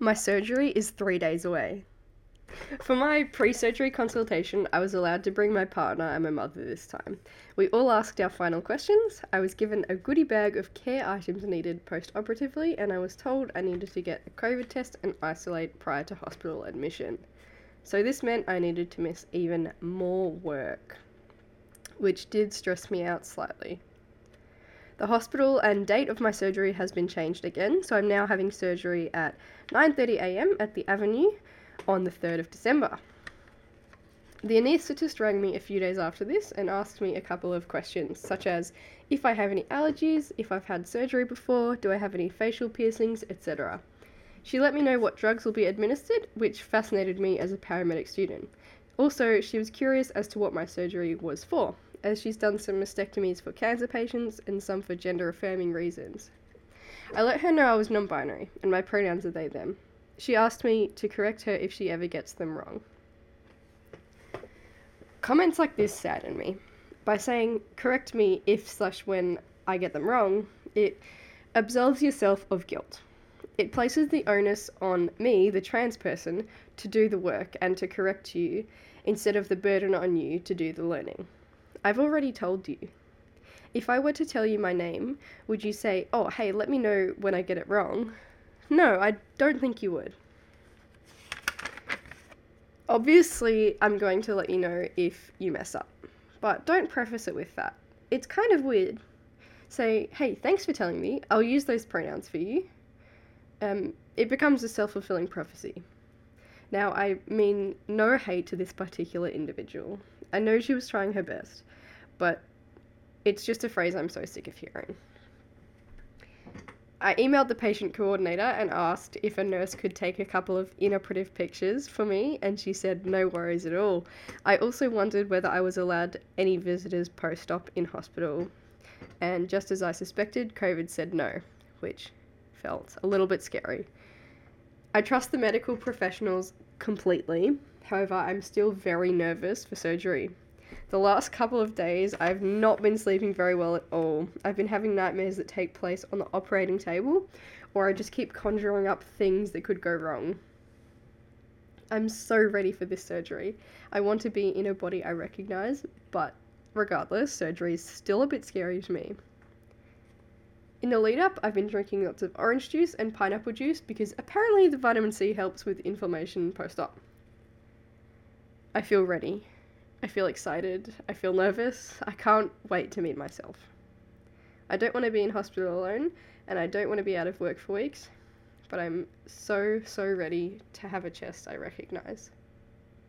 My surgery is three days away. For my pre surgery consultation, I was allowed to bring my partner and my mother this time. We all asked our final questions. I was given a goodie bag of care items needed post operatively, and I was told I needed to get a COVID test and isolate prior to hospital admission. So this meant I needed to miss even more work, which did stress me out slightly. The hospital and date of my surgery has been changed again, so I'm now having surgery at 9:30 a.m. at the Avenue on the 3rd of December. The anaesthetist rang me a few days after this and asked me a couple of questions, such as if I have any allergies, if I've had surgery before, do I have any facial piercings, etc. She let me know what drugs will be administered, which fascinated me as a paramedic student. Also, she was curious as to what my surgery was for, as she's done some mastectomies for cancer patients and some for gender affirming reasons. I let her know I was non binary and my pronouns are they them. She asked me to correct her if she ever gets them wrong. Comments like this sadden me. By saying correct me if slash when I get them wrong, it absolves yourself of guilt. It places the onus on me, the trans person, to do the work and to correct you instead of the burden on you to do the learning. I've already told you. If I were to tell you my name, would you say, oh, hey, let me know when I get it wrong? No, I don't think you would. Obviously, I'm going to let you know if you mess up, but don't preface it with that. It's kind of weird. Say, hey, thanks for telling me. I'll use those pronouns for you. Um, it becomes a self fulfilling prophecy. Now, I mean no hate to this particular individual. I know she was trying her best, but it's just a phrase I'm so sick of hearing. I emailed the patient coordinator and asked if a nurse could take a couple of intraoperative pictures for me, and she said no worries at all. I also wondered whether I was allowed any visitors post op in hospital, and just as I suspected, COVID said no, which felt a little bit scary. I trust the medical professionals completely, however, I'm still very nervous for surgery. The last couple of days, I've not been sleeping very well at all. I've been having nightmares that take place on the operating table, or I just keep conjuring up things that could go wrong. I'm so ready for this surgery. I want to be in a body I recognize, but regardless, surgery is still a bit scary to me. In the lead up, I've been drinking lots of orange juice and pineapple juice because apparently the vitamin C helps with inflammation post op. I feel ready. I feel excited. I feel nervous. I can't wait to meet myself. I don't want to be in hospital alone, and I don't want to be out of work for weeks, but I'm so, so ready to have a chest I recognize.